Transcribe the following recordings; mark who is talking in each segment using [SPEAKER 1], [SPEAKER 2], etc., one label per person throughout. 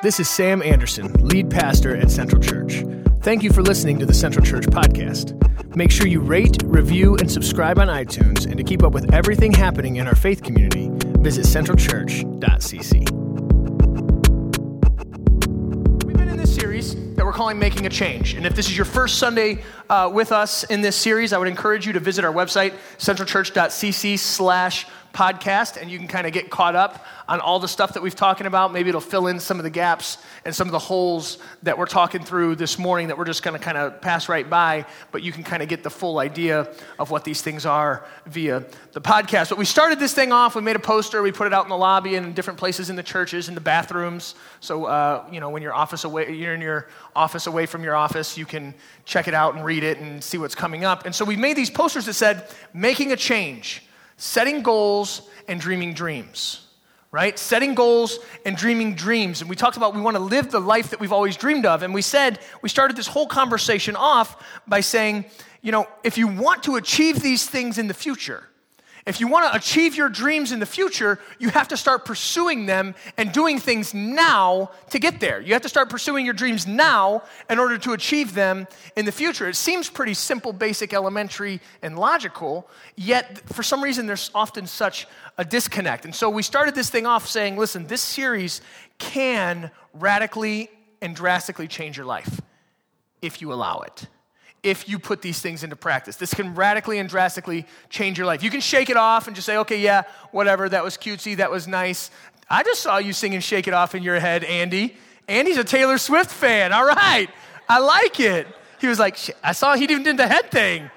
[SPEAKER 1] This is Sam Anderson, lead pastor at Central Church. Thank you for listening to the Central Church podcast. Make sure you rate, review, and subscribe on iTunes. And to keep up with everything happening in our faith community, visit centralchurch.cc. We've been in this series that we're calling Making a Change. And if this is your first Sunday uh, with us in this series, I would encourage you to visit our website, centralchurch.cc slash podcast, and you can kind of get caught up on all the stuff that we've talking about. Maybe it'll fill in some of the gaps and some of the holes that we're talking through this morning that we're just going to kind of pass right by, but you can kind of get the full idea of what these things are via the podcast. But we started this thing off, we made a poster, we put it out in the lobby and in different places in the churches, in the bathrooms. So, uh, you know, when your office away, you're in your office away from your office, you can check it out and read it and see what's coming up. And so we made these posters that said, making a change setting goals and dreaming dreams right? Setting goals and dreaming dreams. And we talked about we want to live the life that we've always dreamed of. And we said, we started this whole conversation off by saying, you know, if you want to achieve these things in the future, if you want to achieve your dreams in the future, you have to start pursuing them and doing things now to get there. You have to start pursuing your dreams now in order to achieve them in the future. It seems pretty simple, basic, elementary, and logical, yet for some reason there's often such a disconnect. And so we started this thing off saying, listen, this series can radically and drastically change your life if you allow it if you put these things into practice. This can radically and drastically change your life. You can shake it off and just say, okay, yeah, whatever, that was cutesy, that was nice. I just saw you singing Shake It Off in your head, Andy. Andy's a Taylor Swift fan. All right, I like it. He was like, I saw he even did the head thing. I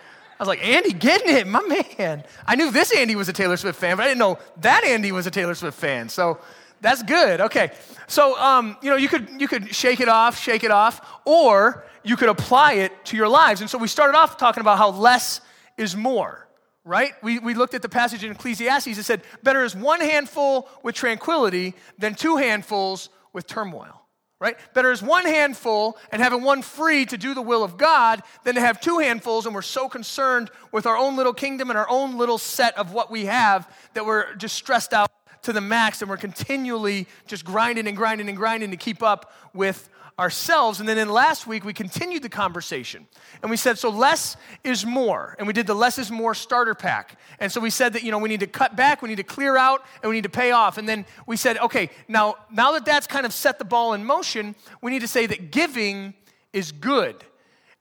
[SPEAKER 1] was like, Andy, getting it, my man. I knew this Andy was a Taylor Swift fan, but I didn't know that Andy was a Taylor Swift fan. So that's good. Okay. So, um, you know, you could, you could shake it off, shake it off, or you could apply it to your lives. And so we started off talking about how less is more, right? We, we looked at the passage in Ecclesiastes. It said, better is one handful with tranquility than two handfuls with turmoil. Right? Better is one handful and having one free to do the will of God than to have two handfuls and we're so concerned with our own little kingdom and our own little set of what we have that we're just stressed out to the max and we're continually just grinding and grinding and grinding to keep up with ourselves. And then in last week, we continued the conversation. And we said, so less is more. And we did the less is more starter pack. And so we said that, you know, we need to cut back, we need to clear out, and we need to pay off. And then we said, okay, now, now that that's kind of set the ball in motion, we need to say that giving is good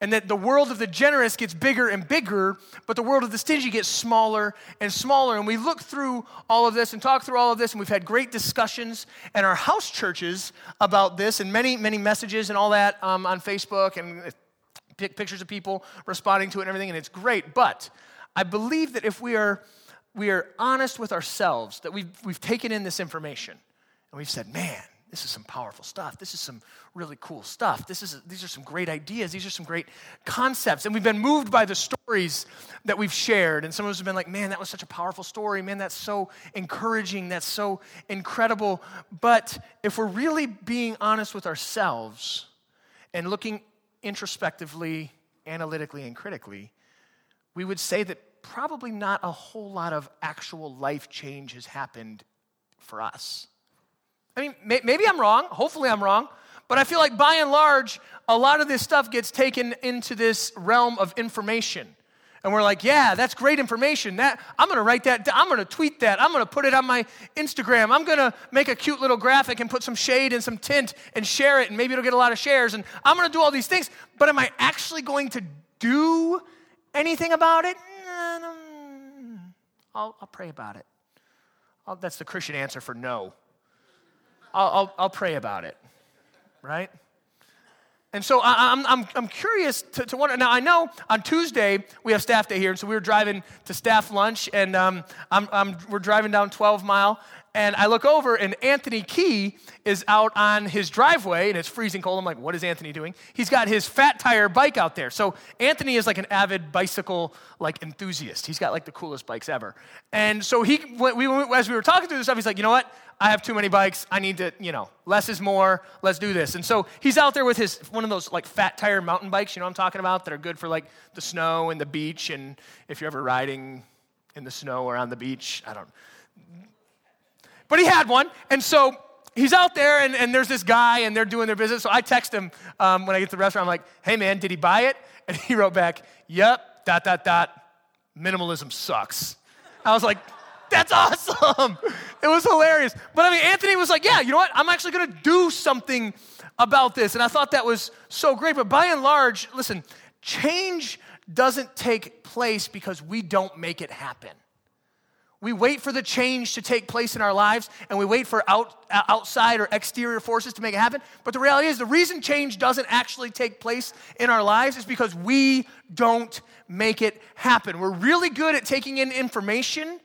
[SPEAKER 1] and that the world of the generous gets bigger and bigger, but the world of the stingy gets smaller and smaller. And we look through all of this and talk through all of this, and we've had great discussions in our house churches about this, and many, many messages and all that um, on Facebook, and pictures of people responding to it and everything, and it's great. But I believe that if we are we are honest with ourselves, that we've, we've taken in this information, and we've said, man, this is some powerful stuff. This is some really cool stuff. This is, these are some great ideas. These are some great concepts. And we've been moved by the stories that we've shared. And some of us have been like, man, that was such a powerful story. Man, that's so encouraging. That's so incredible. But if we're really being honest with ourselves and looking introspectively, analytically, and critically, we would say that probably not a whole lot of actual life change has happened for us. I mean, may, maybe I'm wrong. Hopefully, I'm wrong. But I feel like by and large, a lot of this stuff gets taken into this realm of information. And we're like, yeah, that's great information. That I'm going to write that. I'm going to tweet that. I'm going to put it on my Instagram. I'm going to make a cute little graphic and put some shade and some tint and share it, and maybe it'll get a lot of shares. And I'm going to do all these things. But am I actually going to do anything about it? I'll, I'll pray about it. I'll, that's the Christian answer for no. I'll, I'll, I'll pray about it, right? And so I, am I'm, I'm curious to, to wonder. Now, I know on Tuesday we have staff day here, and so we were driving to staff lunch, and um, I'm, I'm, we're driving down 12 Mile, and I look over, and Anthony Key is out on his driveway, and it's freezing cold. I'm like, what is Anthony doing? He's got his fat tire bike out there. So Anthony is like an avid bicycle like enthusiast. He's got like the coolest bikes ever. And so he, we, as we were talking through this stuff, he's like, you know what? I have too many bikes. I need to, you know, less is more. Let's do this. And so he's out there with his one of those like fat tire mountain bikes. You know I'm talking about? That are good for like the snow and the beach. And if you're ever riding in the snow or on the beach, I don't but he had one. And so he's out there, and, and there's this guy, and they're doing their business. So I text him um, when I get to the restaurant. I'm like, hey, man, did he buy it? And he wrote back, yep, dot, dot, dot. Minimalism sucks. I was like, that's awesome. It was hilarious. But I mean, Anthony was like, yeah, you know what? I'm actually going to do something about this. And I thought that was so great. But by and large, listen, change doesn't take place because we don't make it happen. We wait for the change to take place in our lives and we wait for out, uh, outside or exterior forces to make it happen. But the reality is, the reason change doesn't actually take place in our lives is because we don't make it happen. We're really good at taking in information,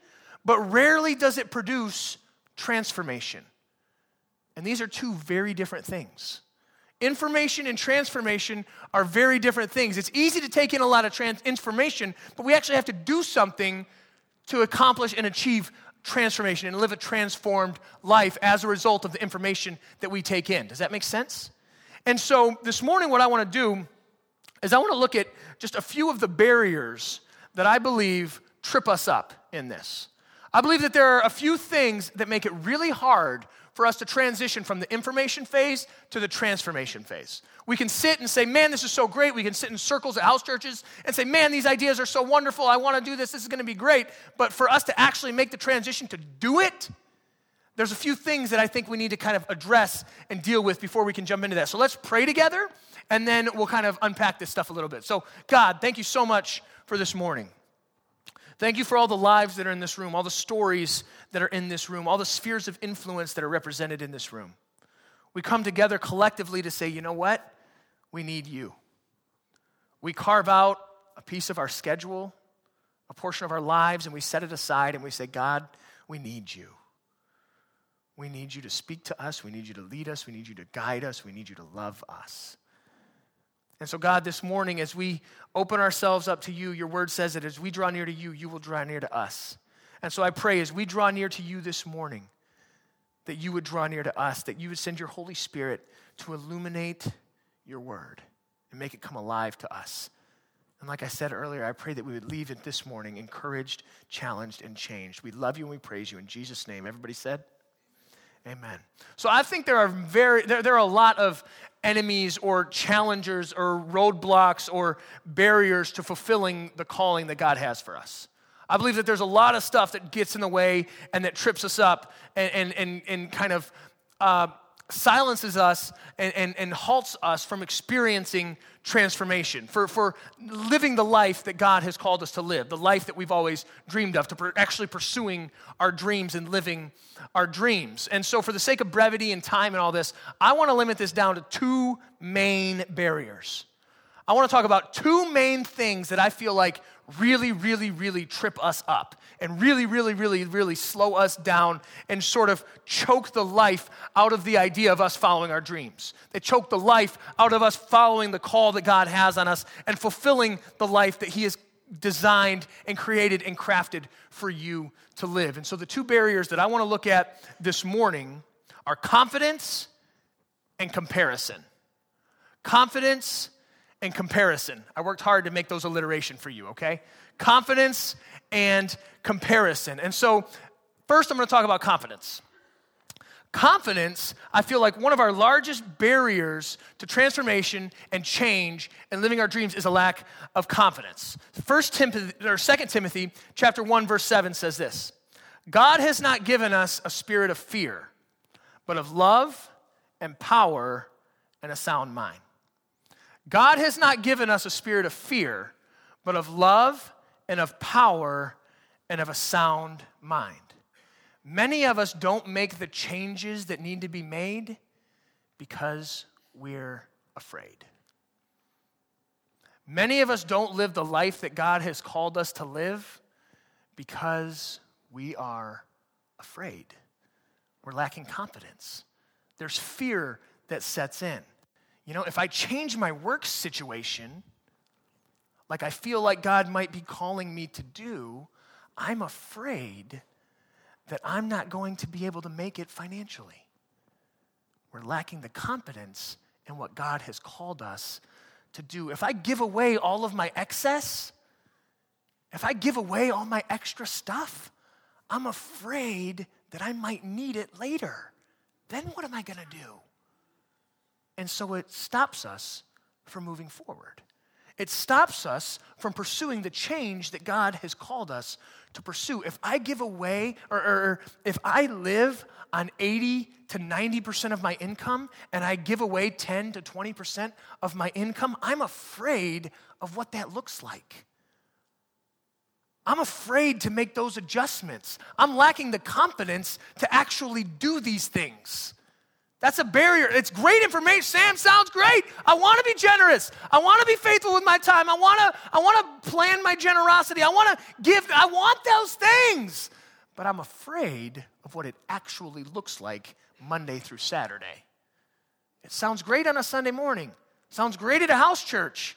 [SPEAKER 1] but rarely does it produce transformation. And these are two very different things. Information and transformation are very different things. It's easy to take in a lot of trans- information, but we actually have to do something to accomplish and achieve transformation and live a transformed life as a result of the information that we take in. Does that make sense? And so this morning, what I want to do is I want to look at just a few of the barriers that I believe trip us up in this. I believe that there are a few things that make it really hard for us to transition from the information phase to the transformation phase. We can sit and say, man, this is so great. We can sit in circles at house churches and say, man, these ideas are so wonderful. I want to do this. This is going to be great. But for us to actually make the transition to do it, there's a few things that I think we need to kind of address and deal with before we can jump into that. So let's pray together and then we'll kind of unpack this stuff a little bit. So, God, thank you so much for this morning. Thank you for all the lives that are in this room, all the stories that are in this room, all the spheres of influence that are represented in this room. We come together collectively to say, you know what? We need you. We carve out a piece of our schedule, a portion of our lives, and we set it aside and we say, God, we need you. We need you to speak to us. We need you to lead us. We need you to guide us. We need you to love us. And so, God, this morning, as we open ourselves up to you, your word says that as we draw near to you, you will draw near to us. And so I pray as we draw near to you this morning, that you would draw near to us, that you would send your Holy Spirit to illuminate your word and make it come alive to us. And like I said earlier, I pray that we would leave it this morning encouraged, challenged, and changed. We love you and we praise you in Jesus' name. Everybody said? Amen. So I think there are very there, there are a lot of enemies or challengers or roadblocks or barriers to fulfilling the calling that God has for us. I believe that there's a lot of stuff that gets in the way and that trips us up and, and, and, and kind of uh, silences us and, and, and halts us from experiencing transformation, for, for living the life that God has called us to live, the life that we've always dreamed of, to per, actually pursuing our dreams and living our dreams. And so, for the sake of brevity and time and all this, I want to limit this down to two main barriers. I want to talk about two main things that I feel like really, really, really trip us up and really, really, really, really slow us down and sort of choke the life out of the idea of us following our dreams. They choke the life out of us following the call that God has on us and fulfilling the life that He has designed and created and crafted for you to live. And so the two barriers that I want to look at this morning are confidence and comparison. Confidence and comparison. I worked hard to make those alliteration for you, okay? Confidence and comparison. And so, first, I'm going to talk about confidence. Confidence, I feel like one of our largest barriers to transformation and change and living our dreams is a lack of confidence. First Timothy or Second Timothy chapter 1 verse 7 says this. God has not given us a spirit of fear, but of love and power and a sound mind. God has not given us a spirit of fear, but of love and of power and of a sound mind. Many of us don't make the changes that need to be made because we're afraid. Many of us don't live the life that God has called us to live because we are afraid. We're lacking confidence. There's fear that sets in. You know, if I change my work situation, like I feel like God might be calling me to do, I'm afraid that I'm not going to be able to make it financially. We're lacking the confidence in what God has called us to do. If I give away all of my excess, if I give away all my extra stuff, I'm afraid that I might need it later. then what am I going to do? And so it stops us from moving forward. It stops us from pursuing the change that God has called us to pursue. If I give away, or, or, if I live on 80 to 90% of my income and I give away 10 to 20% of my income, I'm afraid of what that looks like. I'm afraid to make those adjustments. I'm lacking the confidence to actually do these things. That's a barrier. It's great information. Sam sounds great. I want to be generous. I want to be faithful with my time. I want to I want to plan my generosity. I want to give I want those things. But I'm afraid of what it actually looks like Monday through Saturday. It sounds great on a Sunday morning. Sounds great at a house church.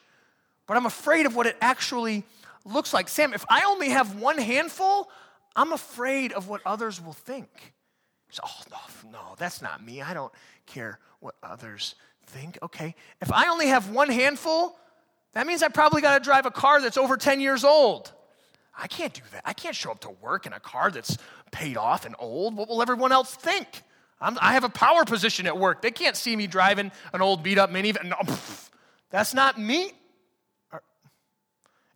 [SPEAKER 1] But I'm afraid of what it actually looks like. Sam, if I only have one handful, I'm afraid of what others will think. So, oh, no, no, that's not me. I don't care what others think. Okay, if I only have one handful, that means I probably got to drive a car that's over 10 years old. I can't do that. I can't show up to work in a car that's paid off and old. What will everyone else think? I'm, i have a power position at work. They can't see me driving an old beat up minivan. No, pff, that's not me.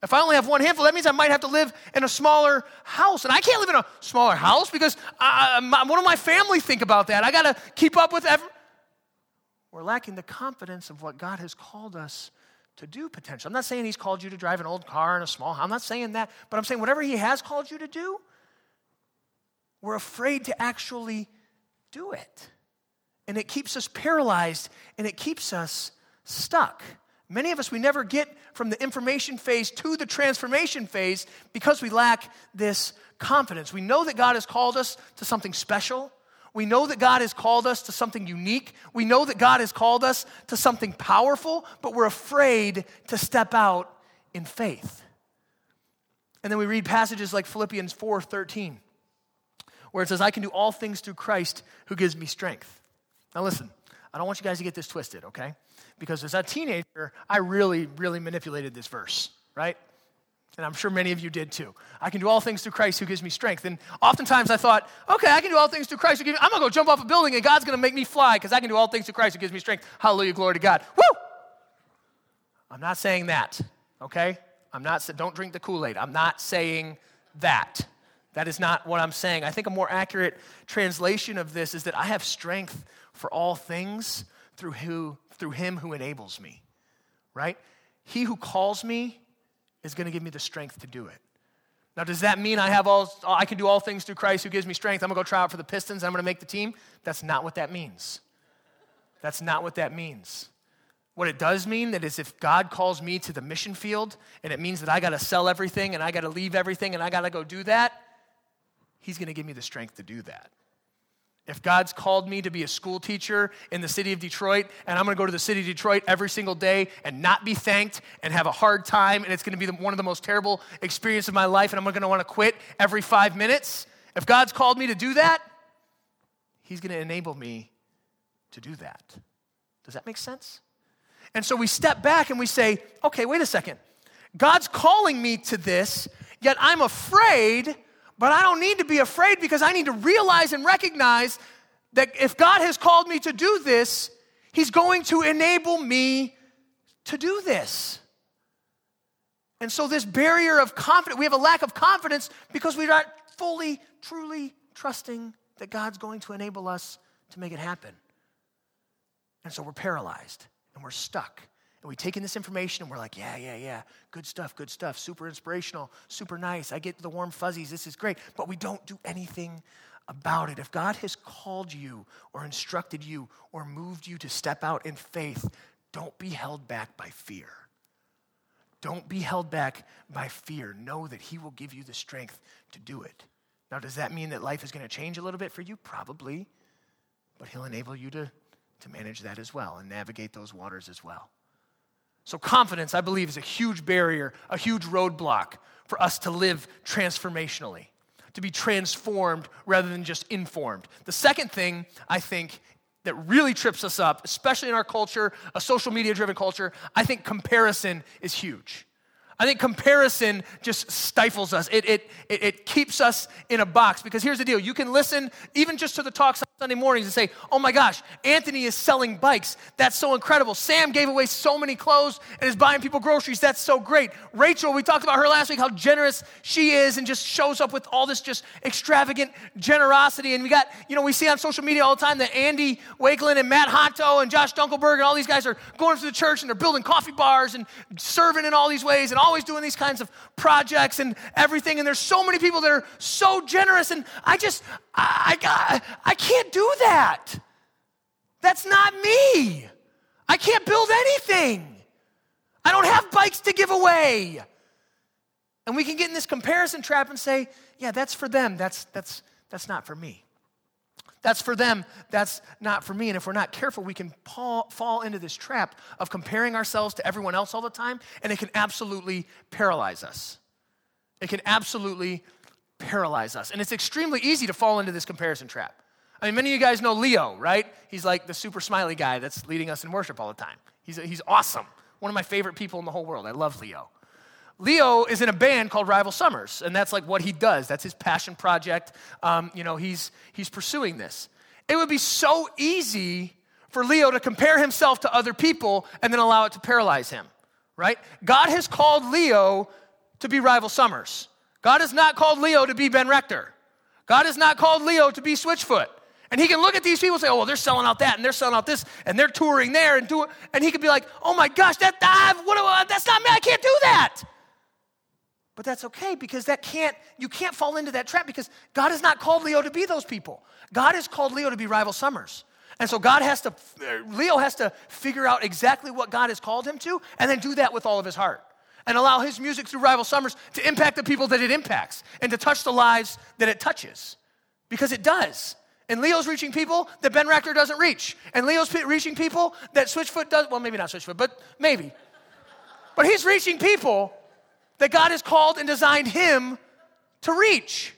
[SPEAKER 1] If I only have one handful, that means I might have to live in a smaller house. And I can't live in a smaller house because I, my, what do my family think about that? I got to keep up with every. We're lacking the confidence of what God has called us to do potentially. I'm not saying He's called you to drive an old car in a small house. I'm not saying that. But I'm saying whatever He has called you to do, we're afraid to actually do it. And it keeps us paralyzed and it keeps us stuck. Many of us, we never get from the information phase to the transformation phase because we lack this confidence. We know that God has called us to something special. We know that God has called us to something unique. We know that God has called us to something powerful, but we're afraid to step out in faith. And then we read passages like Philippians 4:13, where it says, I can do all things through Christ who gives me strength. Now listen, I don't want you guys to get this twisted, okay? because as a teenager, I really, really manipulated this verse, right? And I'm sure many of you did too. I can do all things through Christ who gives me strength. And oftentimes I thought, okay, I can do all things through Christ who gives me, I'm gonna go jump off a building and God's gonna make me fly because I can do all things through Christ who gives me strength. Hallelujah, glory to God. Woo! I'm not saying that, okay? I'm not, don't drink the Kool Aid. I'm not saying that. That is not what I'm saying. I think a more accurate translation of this is that I have strength for all things through who through him who enables me, right? He who calls me is going to give me the strength to do it. Now, does that mean I have all I can do all things through Christ who gives me strength? I'm gonna go try out for the Pistons, I'm gonna make the team? That's not what that means. That's not what that means. What it does mean that is if God calls me to the mission field and it means that I gotta sell everything and I gotta leave everything and I gotta go do that, He's gonna give me the strength to do that. If God's called me to be a school teacher in the city of Detroit, and I'm gonna go to the city of Detroit every single day and not be thanked and have a hard time, and it's gonna be the, one of the most terrible experiences of my life, and I'm gonna wanna quit every five minutes, if God's called me to do that, He's gonna enable me to do that. Does that make sense? And so we step back and we say, okay, wait a second. God's calling me to this, yet I'm afraid but I don't need to be afraid because I need to realize and recognize that if God has called me to do this, He's going to enable me to do this. And so, this barrier of confidence, we have a lack of confidence because we're not fully, truly trusting that God's going to enable us to make it happen. And so, we're paralyzed and we're stuck. And we take in this information and we're like, yeah, yeah, yeah, good stuff, good stuff, super inspirational, super nice. I get the warm fuzzies, this is great. But we don't do anything about it. If God has called you or instructed you or moved you to step out in faith, don't be held back by fear. Don't be held back by fear. Know that He will give you the strength to do it. Now, does that mean that life is going to change a little bit for you? Probably. But He'll enable you to, to manage that as well and navigate those waters as well. So, confidence, I believe, is a huge barrier, a huge roadblock for us to live transformationally, to be transformed rather than just informed. The second thing I think that really trips us up, especially in our culture, a social media driven culture, I think comparison is huge. I think comparison just stifles us. It, it, it, it, keeps us in a box because here's the deal. You can listen even just to the talks on Sunday mornings and say, oh my gosh, Anthony is selling bikes. That's so incredible. Sam gave away so many clothes and is buying people groceries. That's so great. Rachel, we talked about her last week, how generous she is and just shows up with all this just extravagant generosity. And we got, you know, we see on social media all the time that Andy Wakeland and Matt Hotto and Josh Dunkelberg and all these guys are going to the church and they're building coffee bars and serving in all these ways and always doing these kinds of projects and everything. And there's so many people that are so generous. And I just, I, I, I can't do that. That's not me. I can't build anything. I don't have bikes to give away. And we can get in this comparison trap and say, yeah, that's for them. That's, that's, that's not for me. That's for them. That's not for me. And if we're not careful, we can fall into this trap of comparing ourselves to everyone else all the time, and it can absolutely paralyze us. It can absolutely paralyze us. And it's extremely easy to fall into this comparison trap. I mean, many of you guys know Leo, right? He's like the super smiley guy that's leading us in worship all the time. He's, he's awesome. One of my favorite people in the whole world. I love Leo. Leo is in a band called Rival Summers, and that's like what he does. That's his passion project. Um, you know, he's, he's pursuing this. It would be so easy for Leo to compare himself to other people and then allow it to paralyze him, right? God has called Leo to be Rival Summers. God has not called Leo to be Ben Rector. God has not called Leo to be Switchfoot. And he can look at these people and say, oh, well, they're selling out that and they're selling out this and they're touring there and doing, and he could be like, oh my gosh, that, that what, that's not me, I can't do that. But that's okay because that can't, you can't fall into that trap because God has not called Leo to be those people. God has called Leo to be rival summers. And so God has to, uh, Leo has to figure out exactly what God has called him to and then do that with all of his heart. And allow his music through Rival Summers to impact the people that it impacts and to touch the lives that it touches. Because it does. And Leo's reaching people that Ben Rector doesn't reach. And Leo's reaching people that Switchfoot does, well, maybe not Switchfoot, but maybe. But he's reaching people that God has called and designed him to reach.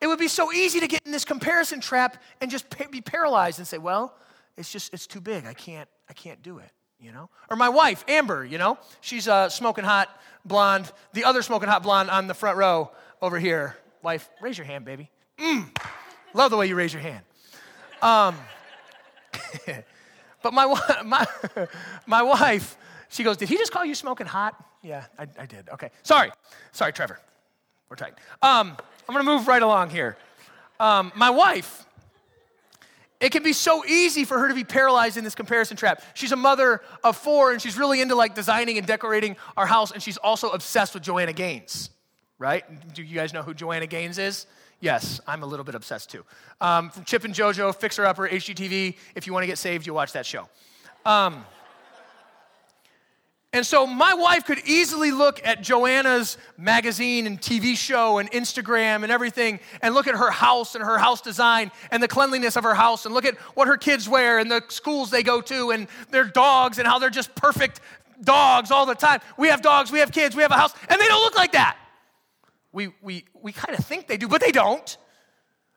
[SPEAKER 1] It would be so easy to get in this comparison trap and just be paralyzed and say, well, it's just, it's too big. I can't, I can't do it, you know? Or my wife, Amber, you know? She's a smoking hot blonde, the other smoking hot blonde on the front row over here. Wife, raise your hand, baby. Mm. Love the way you raise your hand. Um, but my, my, my wife, she goes, Did he just call you smoking hot? Yeah, I, I did. Okay. Sorry. Sorry, Trevor. We're tight. Um, I'm going to move right along here. Um, my wife, it can be so easy for her to be paralyzed in this comparison trap. She's a mother of four and she's really into like designing and decorating our house, and she's also obsessed with Joanna Gaines, right? Do you guys know who Joanna Gaines is? Yes, I'm a little bit obsessed too. Um, from Chip and JoJo, Fixer Upper, HGTV. If you want to get saved, you watch that show. Um, and so my wife could easily look at Joanna's magazine and TV show and Instagram and everything and look at her house and her house design and the cleanliness of her house and look at what her kids wear and the schools they go to and their dogs and how they're just perfect dogs all the time. We have dogs, we have kids, we have a house, and they don't look like that. We, we, we kind of think they do, but they don't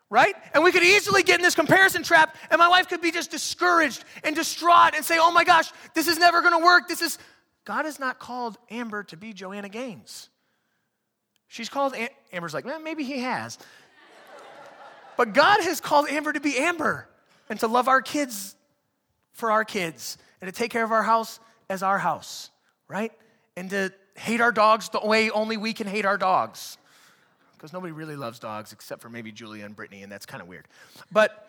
[SPEAKER 1] right? And we could easily get in this comparison trap, and my wife could be just discouraged and distraught and say, Oh my gosh, this is never gonna work. This is God has not called Amber to be Joanna Gaines. She's called, Am- Amber's like, well, maybe he has. but God has called Amber to be Amber and to love our kids for our kids and to take care of our house as our house, right? And to hate our dogs the way only we can hate our dogs. Because nobody really loves dogs except for maybe Julia and Brittany, and that's kind of weird. But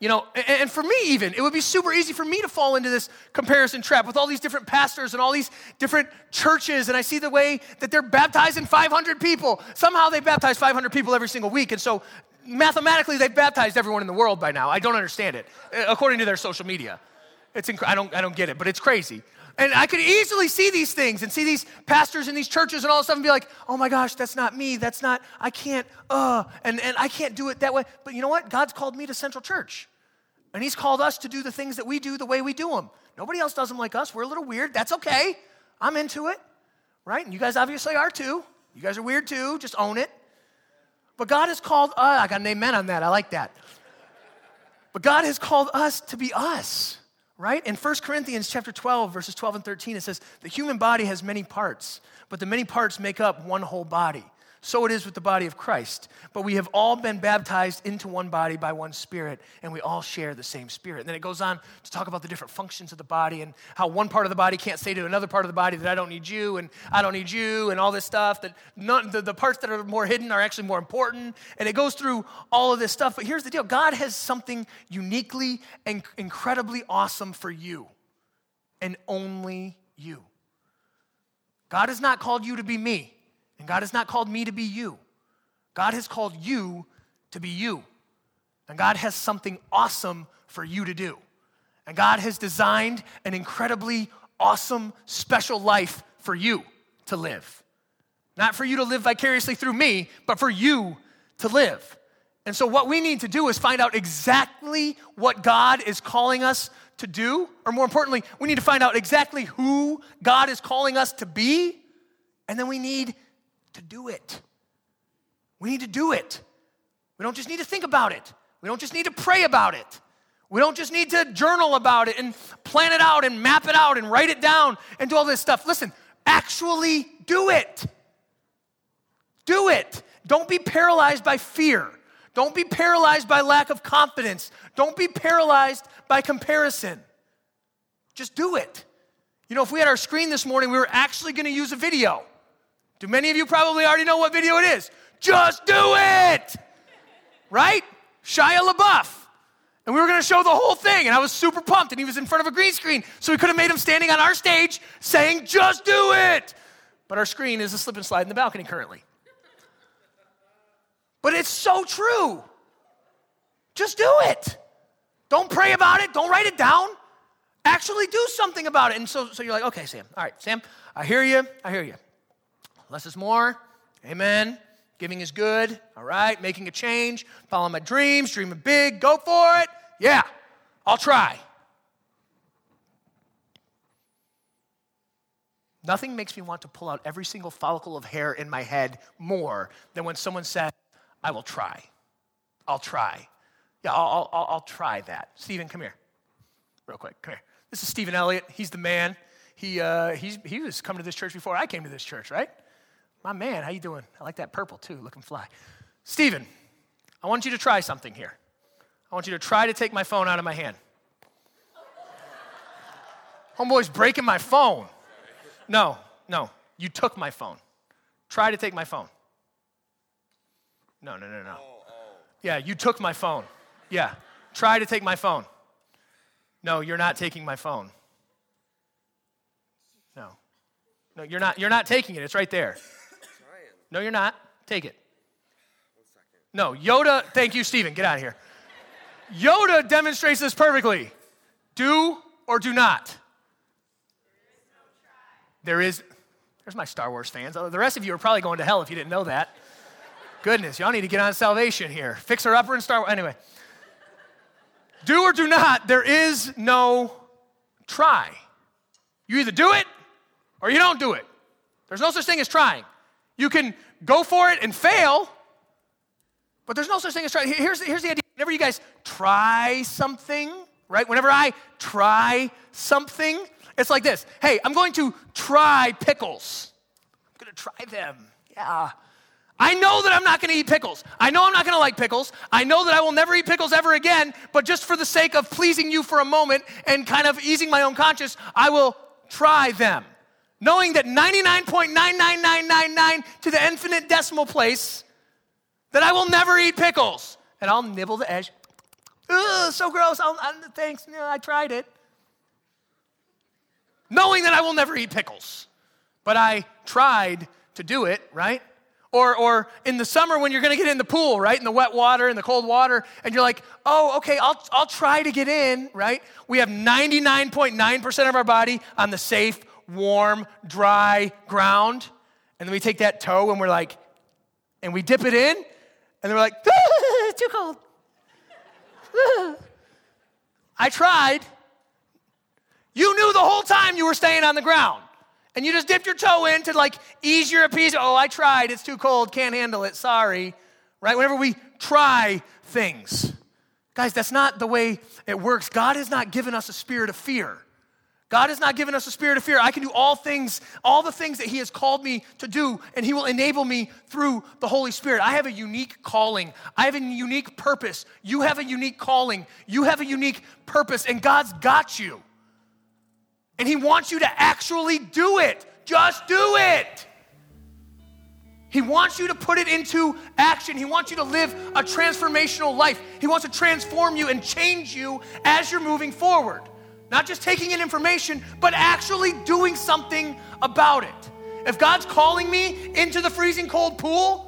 [SPEAKER 1] you know, and for me, even, it would be super easy for me to fall into this comparison trap with all these different pastors and all these different churches. And I see the way that they're baptizing 500 people. Somehow they baptize 500 people every single week. And so mathematically, they've baptized everyone in the world by now. I don't understand it, according to their social media. It's inc- I, don't, I don't get it, but it's crazy. And I could easily see these things and see these pastors in these churches and all this stuff and be like, oh my gosh, that's not me. That's not, I can't, uh, and, and I can't do it that way. But you know what? God's called me to Central Church. And He's called us to do the things that we do the way we do them. Nobody else does them like us. We're a little weird. That's okay. I'm into it, right? And you guys obviously are too. You guys are weird too. Just own it. But God has called uh, I got an amen on that. I like that. But God has called us to be us, right? In 1 Corinthians chapter 12, verses 12 and 13, it says, the human body has many parts, but the many parts make up one whole body. So it is with the body of Christ. But we have all been baptized into one body by one spirit, and we all share the same spirit. And then it goes on to talk about the different functions of the body and how one part of the body can't say to another part of the body that I don't need you and I don't need you and all this stuff. That none, the, the parts that are more hidden are actually more important. And it goes through all of this stuff. But here's the deal God has something uniquely and incredibly awesome for you, and only you. God has not called you to be me. And God has not called me to be you. God has called you to be you. And God has something awesome for you to do. And God has designed an incredibly awesome, special life for you to live. Not for you to live vicariously through me, but for you to live. And so, what we need to do is find out exactly what God is calling us to do, or more importantly, we need to find out exactly who God is calling us to be, and then we need to do it. We need to do it. We don't just need to think about it. We don't just need to pray about it. We don't just need to journal about it and plan it out and map it out and write it down and do all this stuff. Listen, actually do it. Do it. Don't be paralyzed by fear. Don't be paralyzed by lack of confidence. Don't be paralyzed by comparison. Just do it. You know, if we had our screen this morning, we were actually going to use a video. Do many of you probably already know what video it is? Just do it! Right? Shia LaBeouf. And we were gonna show the whole thing, and I was super pumped, and he was in front of a green screen, so we could have made him standing on our stage saying, Just do it! But our screen is a slip and slide in the balcony currently. But it's so true. Just do it. Don't pray about it, don't write it down. Actually do something about it. And so, so you're like, okay, Sam, all right, Sam, I hear you, I hear you. Less is more. Amen. Giving is good. All right. Making a change. Following my dreams. Dreaming big. Go for it. Yeah. I'll try. Nothing makes me want to pull out every single follicle of hair in my head more than when someone says, I will try. I'll try. Yeah, I'll, I'll, I'll try that. Stephen, come here. Real quick, come here. This is Stephen Elliott. He's the man. He, uh, he's, he was coming to this church before I came to this church, right? My man, how you doing? I like that purple too, looking fly. Stephen, I want you to try something here. I want you to try to take my phone out of my hand. Homeboy's breaking my phone. No, no, you took my phone. Try to take my phone. No, no, no, no. Yeah, you took my phone. Yeah, try to take my phone. No, you're not taking my phone. No. No, you're not, you're not taking it. It's right there. No, you're not. Take it. No, Yoda, thank you, Stephen. Get out of here. Yoda demonstrates this perfectly. Do or do not. There is, there's my Star Wars fans. The rest of you are probably going to hell if you didn't know that. Goodness, y'all need to get on salvation here. Fixer upper and Star Wars. Anyway, do or do not, there is no try. You either do it or you don't do it. There's no such thing as trying. You can go for it and fail, but there's no such thing as try. Here's, here's the idea. Whenever you guys try something, right? Whenever I try something, it's like this. Hey, I'm going to try pickles. I'm going to try them. Yeah. I know that I'm not going to eat pickles. I know I'm not going to like pickles. I know that I will never eat pickles ever again, but just for the sake of pleasing you for a moment and kind of easing my own conscience, I will try them knowing that 99.99999 to the infinite decimal place, that I will never eat pickles. And I'll nibble the edge. Ugh, so gross. I'll, I, thanks. Yeah, I tried it. Knowing that I will never eat pickles. But I tried to do it, right? Or, or in the summer when you're going to get in the pool, right? In the wet water, in the cold water, and you're like, oh, okay, I'll, I'll try to get in, right? We have 99.9% of our body on the safe warm, dry ground. And then we take that toe and we're like, and we dip it in, and then we're like, ah, too cold. I tried. You knew the whole time you were staying on the ground. And you just dipped your toe in to like ease your appease. Oh, I tried. It's too cold. Can't handle it. Sorry. Right? Whenever we try things, Guys, that's not the way it works. God has not given us a spirit of fear. God has not given us a spirit of fear. I can do all things, all the things that He has called me to do, and He will enable me through the Holy Spirit. I have a unique calling. I have a unique purpose. You have a unique calling. You have a unique purpose, and God's got you. And He wants you to actually do it. Just do it. He wants you to put it into action. He wants you to live a transformational life. He wants to transform you and change you as you're moving forward. Not just taking in information, but actually doing something about it. If God's calling me into the freezing cold pool,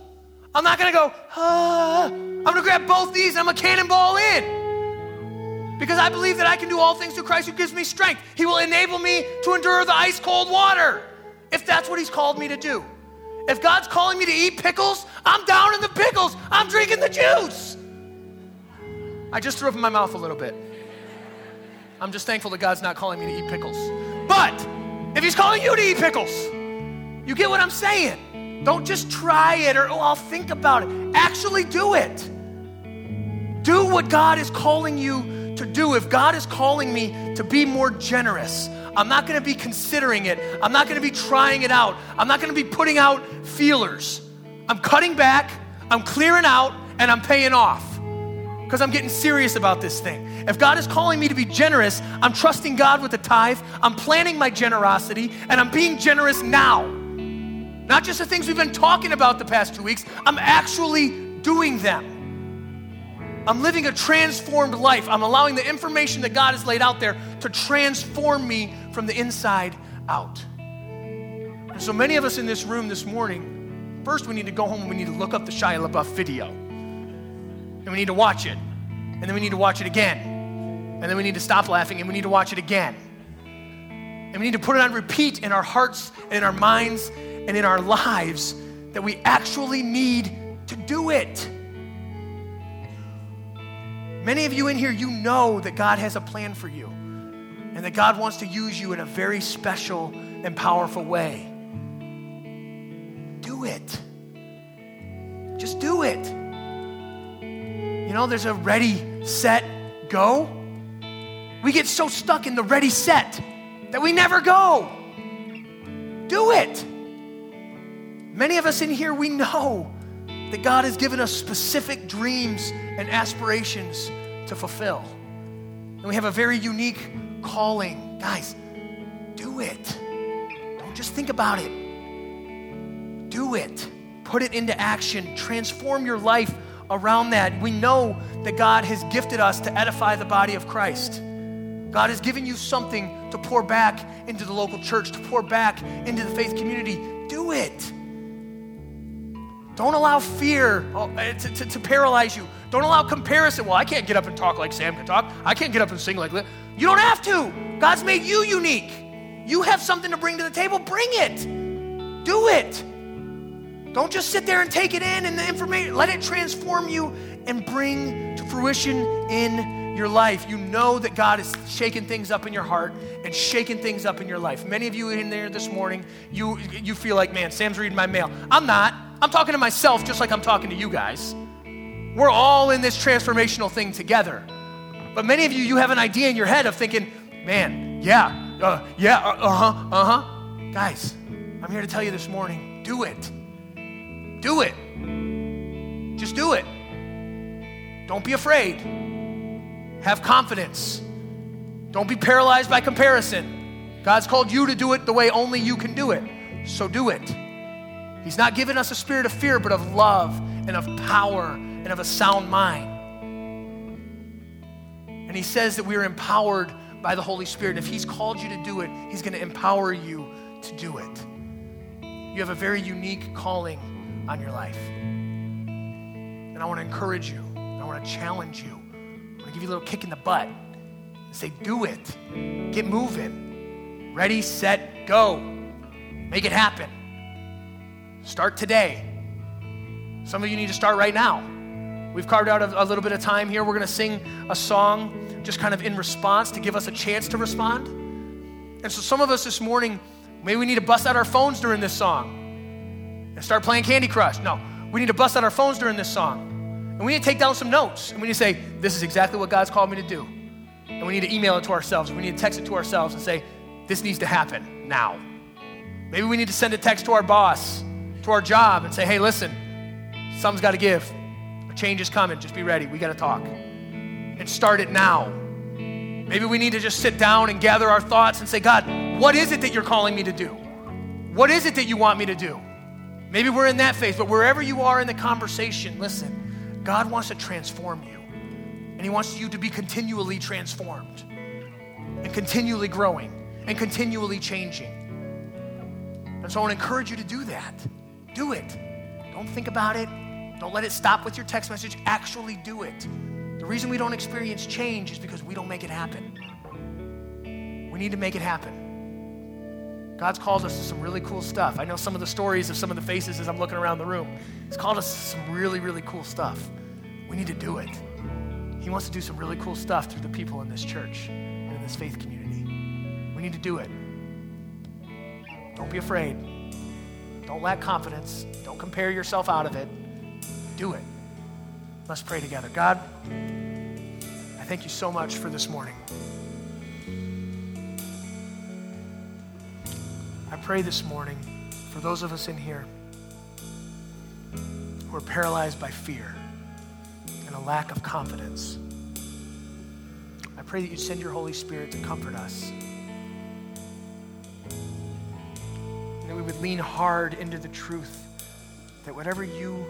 [SPEAKER 1] I'm not gonna go, ah. I'm gonna grab both these and I'm a cannonball in. Because I believe that I can do all things through Christ who gives me strength. He will enable me to endure the ice cold water if that's what He's called me to do. If God's calling me to eat pickles, I'm down in the pickles. I'm drinking the juice. I just threw up in my mouth a little bit. I'm just thankful that God's not calling me to eat pickles. But if He's calling you to eat pickles, you get what I'm saying. Don't just try it or, oh, I'll think about it. Actually do it. Do what God is calling you to do. If God is calling me to be more generous, I'm not gonna be considering it. I'm not gonna be trying it out. I'm not gonna be putting out feelers. I'm cutting back, I'm clearing out, and I'm paying off because I'm getting serious about this thing. If God is calling me to be generous, I'm trusting God with the tithe, I'm planning my generosity, and I'm being generous now. Not just the things we've been talking about the past two weeks, I'm actually doing them. I'm living a transformed life. I'm allowing the information that God has laid out there to transform me from the inside out. And so many of us in this room this morning, first we need to go home and we need to look up the Shia LaBeouf video and we need to watch it. And then we need to watch it again. And then we need to stop laughing and we need to watch it again. And we need to put it on repeat in our hearts and in our minds and in our lives that we actually need to do it. Many of you in here, you know that God has a plan for you and that God wants to use you in a very special and powerful way. Do it. Just do it. You know, there's a ready, set, go. We get so stuck in the ready, set that we never go. Do it. Many of us in here, we know that God has given us specific dreams and aspirations to fulfill. And we have a very unique calling. Guys, do it. Don't just think about it. Do it. Put it into action. Transform your life around that. We know that God has gifted us to edify the body of Christ. God has given you something to pour back into the local church, to pour back into the faith community. Do it. Don't allow fear uh, to, to, to, paralyze you. Don't allow comparison. Well, I can't get up and talk like Sam can talk. I can't get up and sing like that. You don't have to. God's made you unique. You have something to bring to the table. Bring it. Do it. Don't just sit there and take it in and the information, let it transform you and bring to fruition in your life. You know that God is shaking things up in your heart and shaking things up in your life. Many of you in there this morning, you, you feel like, man, Sam's reading my mail. I'm not. I'm talking to myself just like I'm talking to you guys. We're all in this transformational thing together. But many of you, you have an idea in your head of thinking, man, yeah, uh, yeah, uh huh, uh huh. Guys, I'm here to tell you this morning do it. Do it. Just do it. Don't be afraid. Have confidence. Don't be paralyzed by comparison. God's called you to do it the way only you can do it. So do it. He's not given us a spirit of fear, but of love and of power and of a sound mind. And He says that we are empowered by the Holy Spirit. If He's called you to do it, He's going to empower you to do it. You have a very unique calling on your life. And I want to encourage you. I want to challenge you. I want to give you a little kick in the butt and say, do it. Get moving. Ready, set, go. Make it happen. Start today. Some of you need to start right now. We've carved out a, a little bit of time here. We're going to sing a song just kind of in response to give us a chance to respond. And so, some of us this morning, maybe we need to bust out our phones during this song and start playing Candy Crush. No, we need to bust out our phones during this song. And we need to take down some notes. And we need to say, this is exactly what God's called me to do. And we need to email it to ourselves. We need to text it to ourselves and say, this needs to happen now. Maybe we need to send a text to our boss, to our job, and say, hey, listen, something's got to give. A change is coming. Just be ready. We got to talk. And start it now. Maybe we need to just sit down and gather our thoughts and say, God, what is it that you're calling me to do? What is it that you want me to do? Maybe we're in that phase, but wherever you are in the conversation, listen, God wants to transform you. And He wants you to be continually transformed and continually growing and continually changing. And so I want to encourage you to do that. Do it. Don't think about it. Don't let it stop with your text message. Actually do it. The reason we don't experience change is because we don't make it happen. We need to make it happen. God's called us to some really cool stuff. I know some of the stories of some of the faces as I'm looking around the room. He's called us to some really, really cool stuff. We need to do it. He wants to do some really cool stuff through the people in this church and in this faith community. We need to do it. Don't be afraid. Don't lack confidence. Don't compare yourself out of it. Do it. Let's pray together. God, I thank you so much for this morning. Pray this morning for those of us in here who are paralyzed by fear and a lack of confidence. I pray that you send your Holy Spirit to comfort us. And that we would lean hard into the truth that whatever you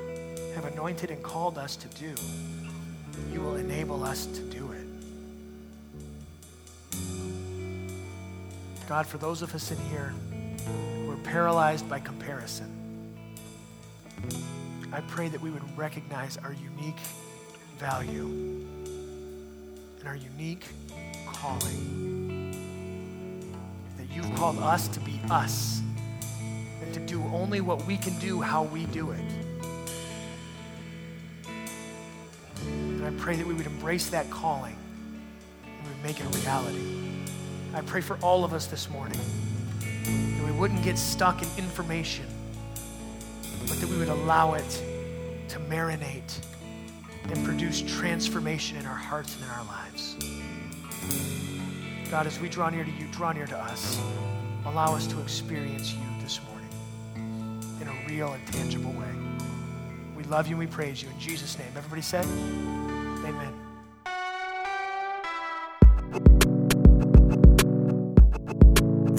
[SPEAKER 1] have anointed and called us to do, you will enable us to do it. God, for those of us in here who are paralyzed by comparison, I pray that we would recognize our unique value and our unique calling. That you've called us to be us and to do only what we can do how we do it. And I pray that we would embrace that calling and we would make it a reality. I pray for all of us this morning that we wouldn't get stuck in information, but that we would allow it to marinate and produce transformation in our hearts and in our lives. God, as we draw near to you, draw near to us. Allow us to experience you this morning in a real and tangible way. We love you and we praise you. In Jesus' name. Everybody said,